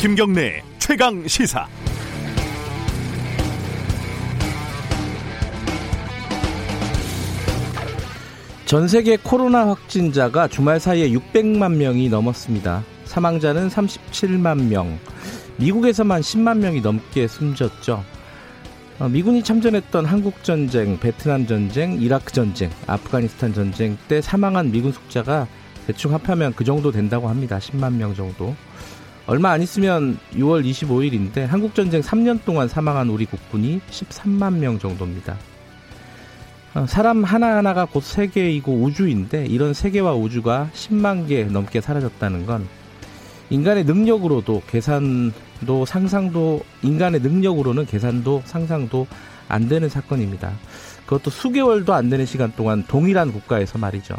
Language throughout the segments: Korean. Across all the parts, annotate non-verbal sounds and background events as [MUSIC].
김경래 최강 시사. 전 세계 코로나 확진자가 주말 사이에 600만 명이 넘었습니다. 사망자는 37만 명. 미국에서만 10만 명이 넘게 숨졌죠. 어, 미군이 참전했던 한국 전쟁, 베트남 전쟁, 이라크 전쟁, 아프가니스탄 전쟁 때 사망한 미군 숙자가 대충 합하면 그 정도 된다고 합니다. 10만 명 정도. 얼마 안 있으면 6월 25일인데 한국 전쟁 3년 동안 사망한 우리 국군이 13만 명 정도입니다. 어, 사람 하나하나가 곧 세계이고 우주인데 이런 세계와 우주가 10만 개 넘게 사라졌다는 건 인간의 능력으로도 계산 도 상상도 인간의 능력으로는 계산도 상상도 안 되는 사건입니다. 그것도 수개월도 안 되는 시간 동안 동일한 국가에서 말이죠.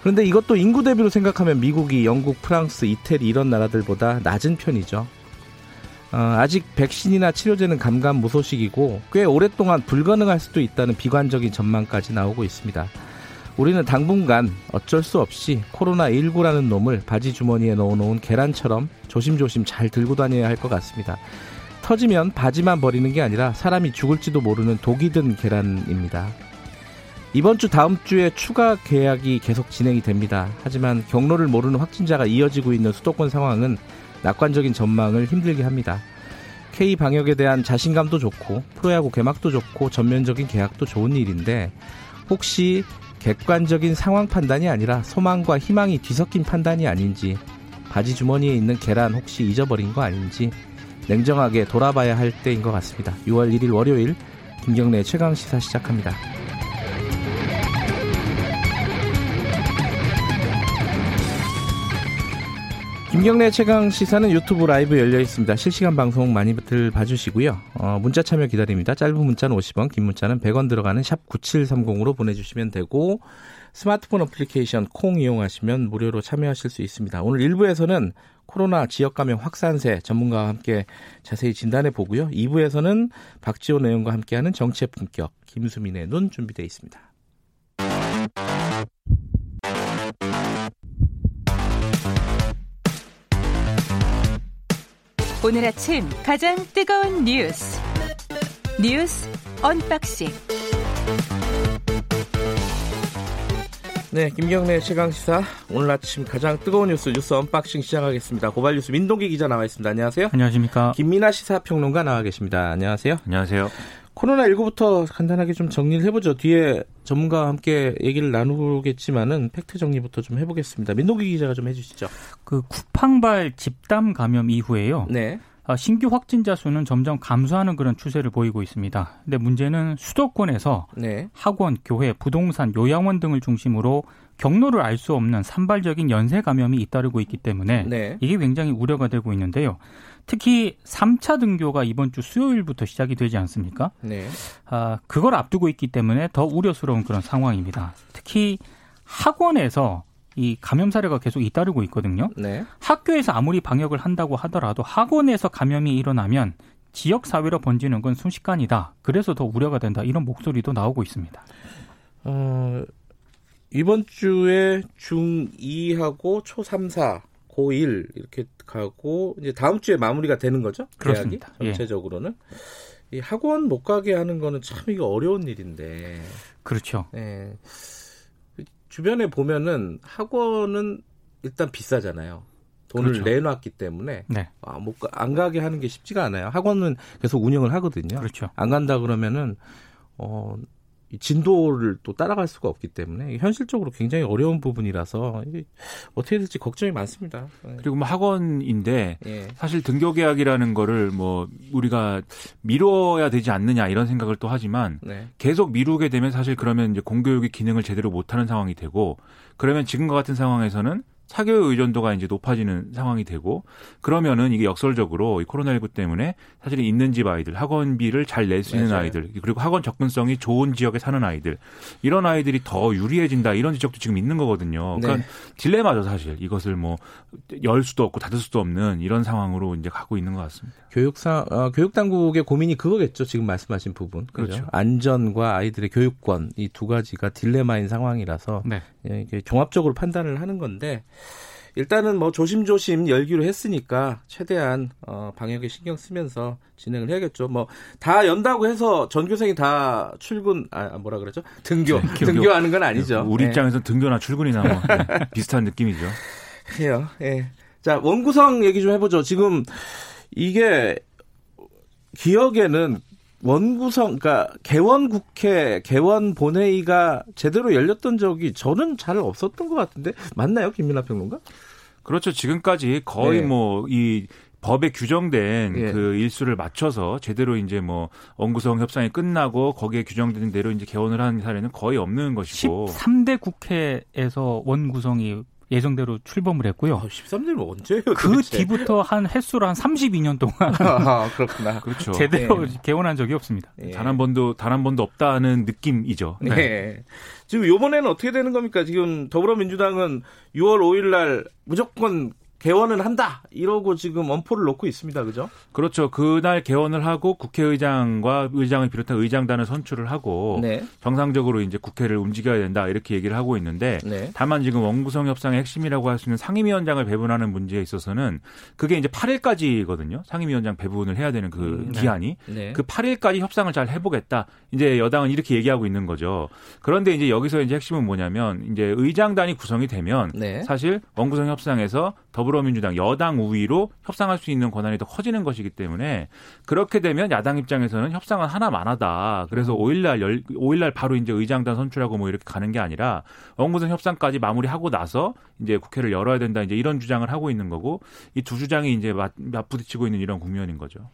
그런데 이것도 인구 대비로 생각하면 미국이 영국, 프랑스, 이태리 이런 나라들보다 낮은 편이죠. 어, 아직 백신이나 치료제는 감감 무소식이고 꽤 오랫동안 불가능할 수도 있다는 비관적인 전망까지 나오고 있습니다. 우리는 당분간 어쩔 수 없이 코로나19라는 놈을 바지 주머니에 넣어놓은 계란처럼 조심조심 잘 들고 다녀야 할 것 같습니다. 터지면 바지만 버리는 게 아니라 사람이 죽을지도 모르는 독이 든 계란입니다. 이번 주 다음 주에 추가 계약이 계속 진행이 됩니다. 하지만 경로를 모르는 확진자가 이어지고 있는 수도권 상황은 낙관적인 전망을 힘들게 합니다. K 방역에 대한 자신감도 좋고 프로야구 개막도 좋고 전면적인 계약도 좋은 일인데 혹시 객관적인 상황 판단이 아니라 소망과 희망이 뒤섞인 판단이 아닌지 바지 주머니에 있는 계란 혹시 잊어버린 거 아닌지 냉정하게 돌아봐야 할 때인 것 같습니다. 6월 1일 월요일 김경래 최강 시사 시작합니다. 김경래 최강 시사는 유튜브 라이브 열려 있습니다. 실시간 방송 많이들 봐주시고요. 어, 문자 참여 기다립니다. 짧은 문자는 50원, 긴 문자는 100원 들어가는 샵 9730으로 보내주시면 되고 스마트폰 어플리케이션 콩 이용하시면 무료로 참여하실 수 있습니다. 오늘 1부에서는 코로나 지역 감염 확산세 전문가와 함께 자세히 진단해 보고요. 2부에서는 박지원 의원과 함께하는 정치의 품격 김수민의 눈 준비되어 있습니다. 오늘 아침 가장 뜨거운 뉴스 뉴스 언박싱 네, 김경래 최강 시사 오늘 아침 가장 뜨거운 뉴스 뉴스 unboxing 시작하겠습니다. 고발 뉴스 민동기 기자 나와 있습니다. 안녕하세요. 안녕하십니까. 김민아 시사평론가 나와 계십니다. 안녕하세요. 안녕하세요. 코로나19부터 간단하게 좀 정리를 해보죠. 뒤에 전문가와 함께 얘기를 나누겠지만은 팩트 정리부터 좀 해보겠습니다. 민동기 기자가 좀 해주시죠. 그 쿠팡발 집단 감염 이후에요. 네. 아, 신규 확진자 수는 점점 감소하는 그런 추세를 보이고 있습니다. 근데 문제는 수도권에서 네. 학원, 교회, 부동산, 요양원 등을 중심으로 경로를 알 수 없는 산발적인 연쇄 감염이 잇따르고 있기 때문에 네. 이게 굉장히 우려가 되고 있는데요. 특히 3차 등교가 이번 주 수요일부터 시작이 되지 않습니까? 네. 아, 그걸 앞두고 있기 때문에 더 우려스러운 그런 상황입니다. 특히 학원에서 이 감염 사례가 계속 잇따르고 있거든요. 네. 학교에서 아무리 방역을 한다고 하더라도 학원에서 감염이 일어나면 지역 사회로 번지는 건 순식간이다. 그래서 더 우려가 된다. 이런 목소리도 나오고 있습니다. 어, 이번 주에 중2하고 초3, 4, 고1 이렇게 가고 이제 다음 주에 마무리가 되는 거죠? 그렇습니다. 계약이? 예. 전체적으로는. 예. 이 학원 못 가게 하는 거는 참 이거 어려운 일인데. 그렇죠. 예. 주변에 보면은 학원은 일단 비싸잖아요. 돈을 그렇죠. 내놨기 때문에 네. 아, 못안 가게 하는 게 쉽지가 않아요. 학원은 계속 운영을 하거든요. 그렇죠. 안 간다 그러면은 어 진도를 또 따라갈 수가 없기 때문에 현실적으로 굉장히 어려운 부분이라서 어떻게 될지 걱정이 많습니다. 네. 그리고 뭐 학원인데 예. 사실 등교 계약이라는 거를 뭐 우리가 미뤄야 되지 않느냐 이런 생각을 또 하지만 네. 계속 미루게 되면 사실 그러면 이제 공교육의 기능을 제대로 못하는 상황이 되고 그러면 지금과 같은 상황에서는 사교육 의존도가 이제 높아지는 상황이 되고 그러면은 이게 역설적으로 이 코로나19 때문에 사실 있는 집 아이들 학원비를 잘 낼 수 있는 맞아요. 아이들 그리고 학원 접근성이 좋은 지역에 사는 아이들 이런 아이들이 더 유리해진다 이런 지적도 지금 있는 거거든요. 그러니까 네. 딜레마죠 사실 이것을 뭐 열 수도 없고 닫을 수도 없는 이런 상황으로 이제 가고 있는 것 같습니다. 교육상 어, 교육 당국의 고민이 그거겠죠. 지금 말씀하신 부분 그렇죠. 그렇죠. 안전과 아이들의 교육권 이 두 가지가 딜레마인 상황이라서 네. 예, 이게 종합적으로 판단을 하는 건데 일단은 뭐 조심조심 열기로 했으니까 최대한 어, 방역에 신경 쓰면서 진행을 해야겠죠. 뭐 다 연다고 해서 전교생이 다 출근 아 뭐라 그러죠? 등교 네, 등교하는 건 아니죠. 우리 네. 입장에서 등교나 출근이나 뭐 네, [LAUGHS] 비슷한 느낌이죠. 그래요. 예. 자 원구성 얘기 좀 해보죠. 지금 이게 기억에는 원구성, 그러니까 개원 국회, 개원 본회의가 제대로 열렸던 적이 저는 잘 없었던 것 같은데 맞나요, 김민하 평론가? 그렇죠. 지금까지 거의 네. 뭐이 법에 규정된 예. 그 일수를 맞춰서 제대로 이제 뭐 원구성 협상이 끝나고 거기에 규정된 대로 이제 개원을 한 사례는 거의 없는 것이고 13대 국회에서 원구성이 예정대로 출범을 했고요. 아, 13년은 언제예요? 그 도대체? 뒤부터 한 횟수로 한 32년 동안 [LAUGHS] 아, 그렇구나. 그렇죠. 제대로 네. 개원한 적이 없습니다. 네. 단한 번도 단 한 번도 없다는 느낌이죠. 네. 네. 지금 요번에는 어떻게 되는 겁니까? 지금 더불어민주당은 6월 5일 날 무조건 개원은 한다 이러고 지금 원포를 놓고 있습니다. 그죠? 그렇죠. 그날 개원을 하고 국회의장과 의장을 비롯한 의장단을 선출을 하고 네. 정상적으로 이제 국회를 움직여야 된다 이렇게 얘기를 하고 있는데 네. 다만 지금 원구성 협상의 핵심이라고 할 수 있는 상임위원장을 배분하는 문제에 있어서는 그게 이제 8일까지거든요. 상임위원장 배분을 해야 되는 그 음, 네. 기한이 네. 그 8일까지 협상을 잘 해보겠다. 이제 여당은 이렇게 얘기하고 있는 거죠. 그런데 이제 여기서 이제 핵심은 뭐냐면 이제 의장단이 구성이 되면 네. 사실 원구성 협상에서 더불어 더불어민주당 여당 우위로 협상할 수 있는 권한이 더 커지는 것이기 때문에 그렇게 되면 야당 입장에서는 협상은 하나만 하다. 그래서 5일날 음. 열, 5일날 바로 이제 의장단 선출하고 뭐 이렇게 가는 게 아니라 원구성 협상까지 마무리하고 나서 이제 국회를 열어야 된다. 이제 이런 주장을 하고 있는 거고 이 두 주장이 이제 맞, 맞부딪히고 있는 이런 국면인 거죠.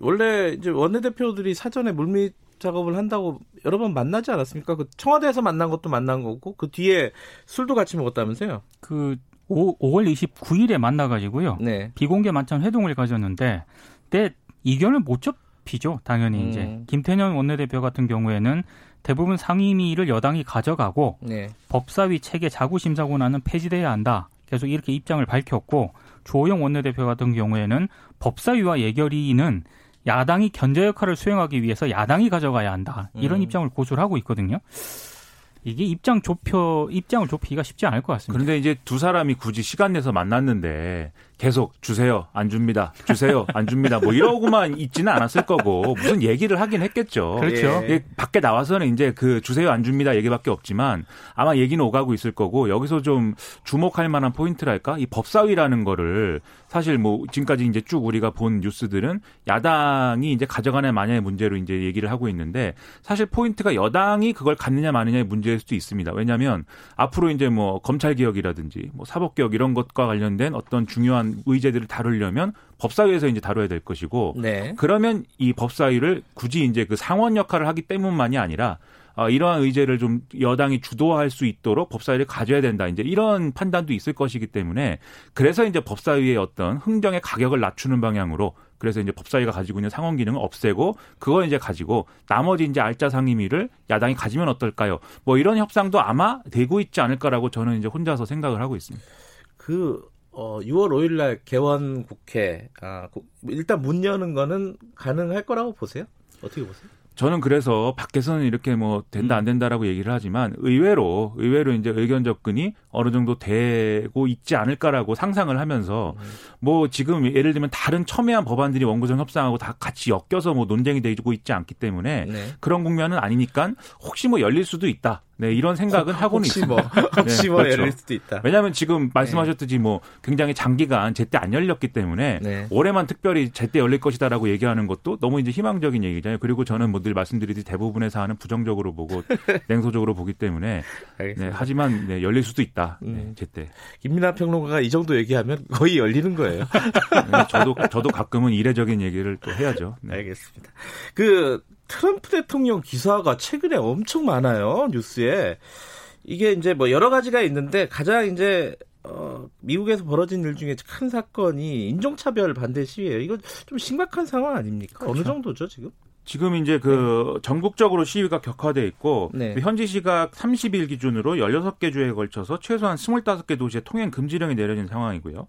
원래 이제 원내대표들이 사전에 물밑 작업을 한다고 여러 번 만나지 않았습니까? 그 청와대에서 만난 것도 만난 거고 그 뒤에 술도 같이 먹었다면서요? 그 5, 5월 29일에 만나가지고요. 네. 비공개 만찬 회동을 가졌는데, 때 이견을 못 접히죠. 당연히 음. 이제 김태년 원내대표 같은 경우에는 대부분 상임위를 여당이 가져가고 네. 법사위 체계 자구심사권한은 폐지돼야 한다. 계속 이렇게 입장을 밝혔고 조호영 원내대표 같은 경우에는 법사위와 예결위는 야당이 견제 역할을 수행하기 위해서 야당이 가져가야 한다. 이런 음. 입장을 고수를 하고 있거든요. 이게 입장 좁혀 입장을 좁히기가 쉽지 않을 것 같습니다. 그런데 이제 두 사람이 굳이 시간 내서 만났는데 계속 주세요 안 줍니다 주세요 안 줍니다 뭐 이러고만 있지는 않았을 거고 무슨 얘기를 하긴 했겠죠. 그렇죠. 예. 밖에 나와서는 이제 그 주세요 안 줍니다 얘기밖에 없지만 아마 얘기는 오가고 있을 거고 여기서 좀 주목할 만한 포인트랄까 이 법사위라는 거를 사실 뭐 지금까지 이제 쭉 우리가 본 뉴스들은 야당이 이제 가져가는 마냐의 문제로 이제 얘기를 하고 있는데 사실 포인트가 여당이 그걸 갖느냐 마느냐의 문제일 수도 있습니다. 왜냐하면 앞으로 이제 뭐 검찰 개혁이라든지 뭐 사법 개혁 이런 것과 관련된 어떤 중요한 의제들을 다루려면 법사위에서 이제 다뤄야 될 것이고 네. 그러면 이 법사위를 굳이 이제 그 상원 역할을 하기 때문만이 아니라 어, 이러한 의제를 좀 여당이 주도할 수 있도록 법사위를 가져야 된다. 이제 이런 판단도 있을 것이기 때문에 그래서 이제 법사위의 어떤 흥정의 가격을 낮추는 방향으로 그래서 이제 법사위가 가지고 있는 상원 기능을 없애고 그걸 이제 가지고 나머지 이제 알짜 상임위를 야당이 가지면 어떨까요? 뭐 이런 협상도 아마 되고 있지 않을까라고 저는 이제 혼자서 생각을 하고 있습니다. 그 어, 6월 5일 날 개원 국회 아, 일단 문 여는 거는 가능할 거라고 보세요? 어떻게 보세요? 저는 그래서 밖에서는 이렇게 뭐 된다 안 된다라고 얘기를 하지만 의외로 의외로 이제 의견 접근이 어느 정도 되고 있지 않을까라고 상상을 하면서 뭐 지금 예를 들면 다른 첨예한 법안들이 원구성 협상하고 다 같이 엮여서 뭐 논쟁이 되고 있지 않기 때문에 네. 그런 국면은 아니니까 혹시 뭐 열릴 수도 있다. 네, 이런 생각은 하고는 혹시 뭐, [LAUGHS] 혹시 네, 뭐 그렇죠. 열릴 수도 있다. 왜냐하면 지금 말씀하셨듯이 뭐 굉장히 장기간 제때 안 열렸기 때문에 네. 올해만 특별히 제때 열릴 것이다라고 얘기하는 것도 너무 이제 희망적인 얘기잖아요. 그리고 저는 뭐 늘 말씀드리듯이 대부분의 사안은 부정적으로 보고 [LAUGHS] 냉소적으로 보기 때문에 네, 하지만 네, 열릴 수도 있다. 네, 음. 제때. 김민아 평론가가 이 정도 얘기하면 거의 열리는 거예요. [LAUGHS] 네, 저도 저도 가끔은 이례적인 얘기를 또 해야죠. 네. 알겠습니다. 그 트럼프 대통령 기사가 최근에 엄청 많아요 뉴스에 이게 이제 뭐 여러 가지가 있는데 가장 이제 어, 미국에서 벌어진 일 중에 큰 사건이 인종차별 반대 시위예요. 이거 좀 심각한 상황 아닙니까? 그렇죠. 어느 정도죠 지금? 지금 이제 그 네. 전국적으로 시위가 격화돼 있고 네. 그 현지 시각 30일 기준으로 16개 주에 걸쳐서 최소한 25개 도시에 통행 금지령이 내려진 상황이고요.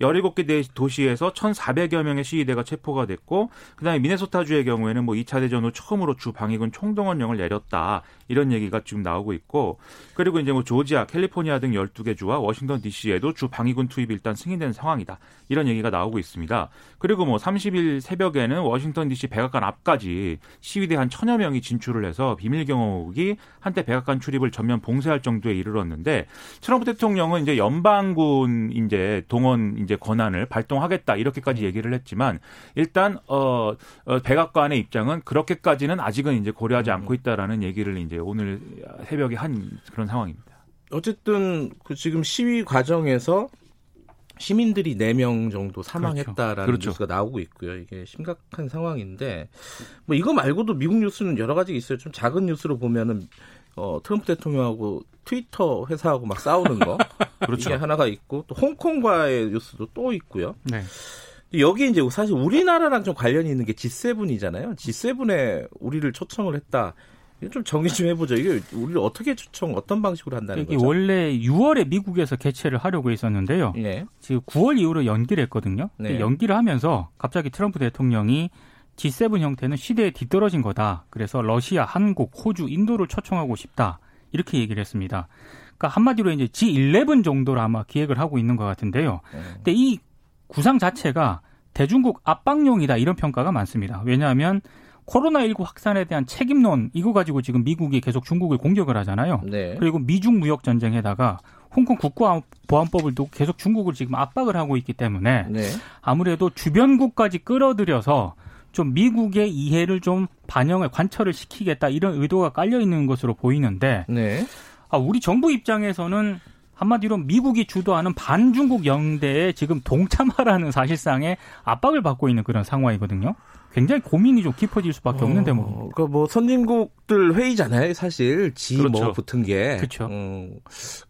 17개 도시에서 1,400여 명의 시위대가 체포가 됐고 그다음에 미네소타주의 경우에는 뭐 2차 대전 후 처음으로 주 방위군 총동원령을 내렸다. 이런 얘기가 지금 나오고 있고 그리고 이제 뭐 조지아, 캘리포니아 등 12개 주와 워싱턴 DC에도 주 방위군 투입이 일단 승인된 상황이다. 이런 얘기가 나오고 있습니다. 그리고 뭐 30일 새벽에는 워싱턴 DC 백악관 앞까지 시위대 한 천여 명이 진출을 해서 비밀 경호국이 한때 백악관 출입을 전면 봉쇄할 정도에 이르렀는데 트럼프 대통령은 이제 연방군 이제 동원 이제 권한을 발동하겠다 이렇게까지 음. 얘기를 했지만 일단 어, 어 백악관의 입장은 그렇게까지는 아직은 이제 고려하지 음. 않고 있다라는 얘기를 이제 오늘 새벽에 한 그런 상황입니다. 어쨌든 그 지금 시위 과정에서 시민들이 4명 정도 사망했다라는. 그렇죠. 뉴스가 나오고 있고요. 이게 심각한 상황인데 뭐 이거 말고도 미국 뉴스는 여러 가지 있어요. 좀 작은 뉴스로 보면은 어, 트럼프 대통령하고 트위터 회사하고 막 싸우는 거 [LAUGHS] 그렇죠. 이게 하나가 있고 또 홍콩과의 뉴스도 또 있고요. 네. 여기 이제 사실 우리나라랑 좀 관련이 있는 게 G7이잖아요. G7에 우리를 초청을 했다. 좀 정리 좀 해보죠. 이게 우리를 어떻게 초청, 어떤 방식으로 한다는 이게 거죠? 원래 6월에 미국에서 개최를 하려고 했었는데요. 네. 지금 9월 이후로 연기를 했거든요. 네. 연기를 하면서 갑자기 트럼프 대통령이 G7 형태는 시대에 뒤떨어진 거다. 그래서 러시아, 한국, 호주, 인도를 초청하고 싶다. 이렇게 얘기를 했습니다. 그러니까 한마디로 이제 G11 정도로 아마 기획을 하고 있는 것 같은데요. 네. 근데 이 구상 자체가 대중국 압박용이다 이런 평가가 많습니다. 왜냐하면 코로나19 확산에 대한 책임론 이거 가지고 지금 미국이 계속 중국을 공격을 하잖아요. 네. 그리고 미중 무역 전쟁에다가 홍콩 국가보안법을 또 계속 중국을 지금 압박을 하고 있기 때문에 네. 아무래도 주변국까지 끌어들여서 좀 미국의 이해를 좀 반영을 관철을 시키겠다 이런 의도가 깔려 있는 것으로 보이는데 네. 아, 우리 정부 입장에서는 한마디로 미국이 주도하는 반중국 영대에 지금 동참하라는 사실상의 압박을 받고 있는 그런 상황이거든요. 굉장히 고민이 좀 깊어질 수밖에 없는 어, 대목입니다. 그뭐 그러니까 선진국들 회의잖아요, 사실 지뭐 그렇죠. 붙은 게. 그렇죠. 어,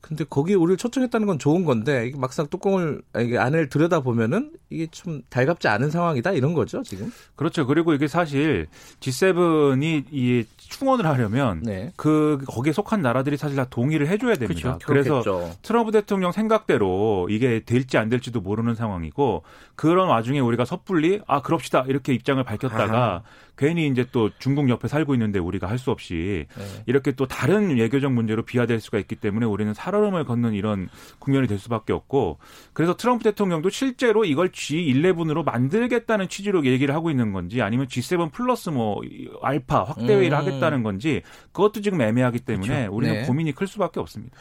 근데 거기 우리를 초청했다는 건 좋은 건데 이게 막상 뚜껑을 이게 안을 들여다 보면은 이게 좀 달갑지 않은 상황이다 이런 거죠 지금. 그렇죠. 그리고 이게 사실 G7이 이 충원을 하려면 네. 그 거기에 속한 나라들이 사실 다 동의를 해줘야 됩니다. 그렇죠. 그래서 그렇겠죠. 트럼프 대통령 생각대로 이게 될지 안 될지도 모르는 상황이고 그런 와중에 우리가 섣불리 아 그럽시다 이렇게 입장을 밝혔다가 아하. 괜히 이제 또 중국 옆에 살고 있는데 우리가 할 수 없이 네. 이렇게 또 다른 외교적 문제로 비화될 수가 있기 때문에 우리는 살얼음을 걷는 이런 국면이 될 수밖에 없고 그래서 트럼프 대통령도 실제로 이걸 G11으로 만들겠다는 취지로 얘기를 하고 있는 건지 아니면 G7 플러스 뭐 알파 확대 회의를 음. 하겠다는 건지 그것도 지금 애매하기 때문에 그렇죠. 우리는 네. 고민이 클 수밖에 없습니다.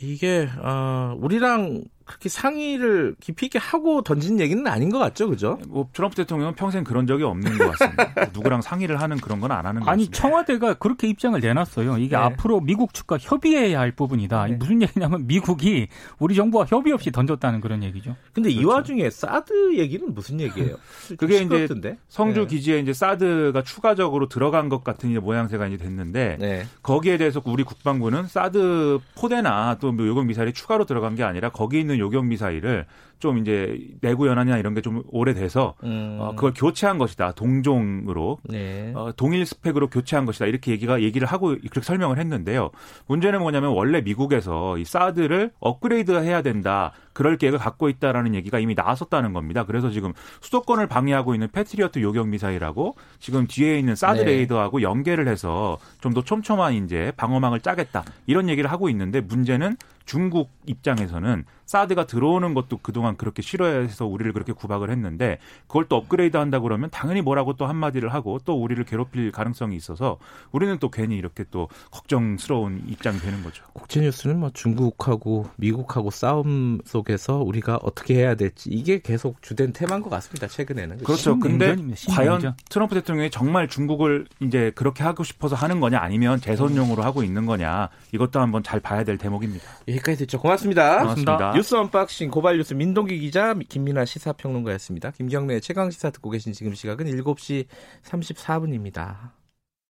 이게 어, 우리랑 그렇게 상의를 깊이 있게 하고 던진 얘기는 아닌 것 같죠, 그죠? 뭐 트럼프 대통령은 평생 그런 적이 없는 것 같습니다. 누구랑 상의를 하는 그런 건 안 하는 것 아니, 같습니다. 청와대가 그렇게 입장을 내놨어요. 이게 네. 앞으로 미국 측과 협의해야 할 부분이다. 네. 무슨 얘기냐면 미국이 우리 정부와 협의 없이 던졌다는 그런 얘기죠. 근데 그렇죠. 이 와중에 사드 얘기는 무슨 얘기예요? [LAUGHS] 그게 이제 성주 네. 기지에 이제 사드가 추가적으로 들어간 것 같은 이제 모양새가 이제 됐는데 네. 거기에 대해서 우리 국방부는 사드 포대나 또뭐 요격 미사일이 추가로 들어간 게 아니라 거기 있는 요격 미사일을 좀 이제 내구 연한이나 이런 게 좀 오래돼서 음. 어, 그걸 교체한 것이다 동종으로 네. 어, 동일 스펙으로 교체한 것이다 이렇게 얘기가 얘기를 하고 그렇게 설명을 했는데요. 문제는 뭐냐면 원래 미국에서 이 사드를 업그레이드해야 된다 그럴 계획을 갖고 있다라는 얘기가 이미 나왔었다는 겁니다. 그래서 지금 수도권을 방해하고 있는 패트리어트 요격 미사일하고 지금 뒤에 있는 사드 네. 레이더하고 연계를 해서 좀 더 촘촘한 이제 방어망을 짜겠다 이런 얘기를 하고 있는데 문제는 중국 입장에서는 사드가 들어오는 것도 그동안 그렇게 싫어해서 우리를 그렇게 구박을 했는데 그걸 또 업그레이드 한다 그러면 당연히 뭐라고 또 한마디를 하고 또 우리를 괴롭힐 가능성이 있어서 우리는 또 괜히 이렇게 또 걱정스러운 입장이 되는 거죠. 국제 뉴스는 뭐 중국하고 미국하고 싸움 속에서 우리가 어떻게 해야 될지 이게 계속 주된 테마인 것 같습니다. 최근에는. 그렇죠. 근데 과연 트럼프 대통령이 정말 중국을 이제 그렇게 하고 싶어서 하는 거냐 아니면 재선용으로 하고 있는 거냐 이것도 한번 잘 봐야 될 대목입니다. 여기까지 듣죠. 고맙습니다. 고맙습니다. 뉴스 unboxing 고발뉴스 민동기 기자 김민아 시사평론가였습니다. 김경래의 최강 시사 듣고 계신 지금 시각은 7시 34분입니다.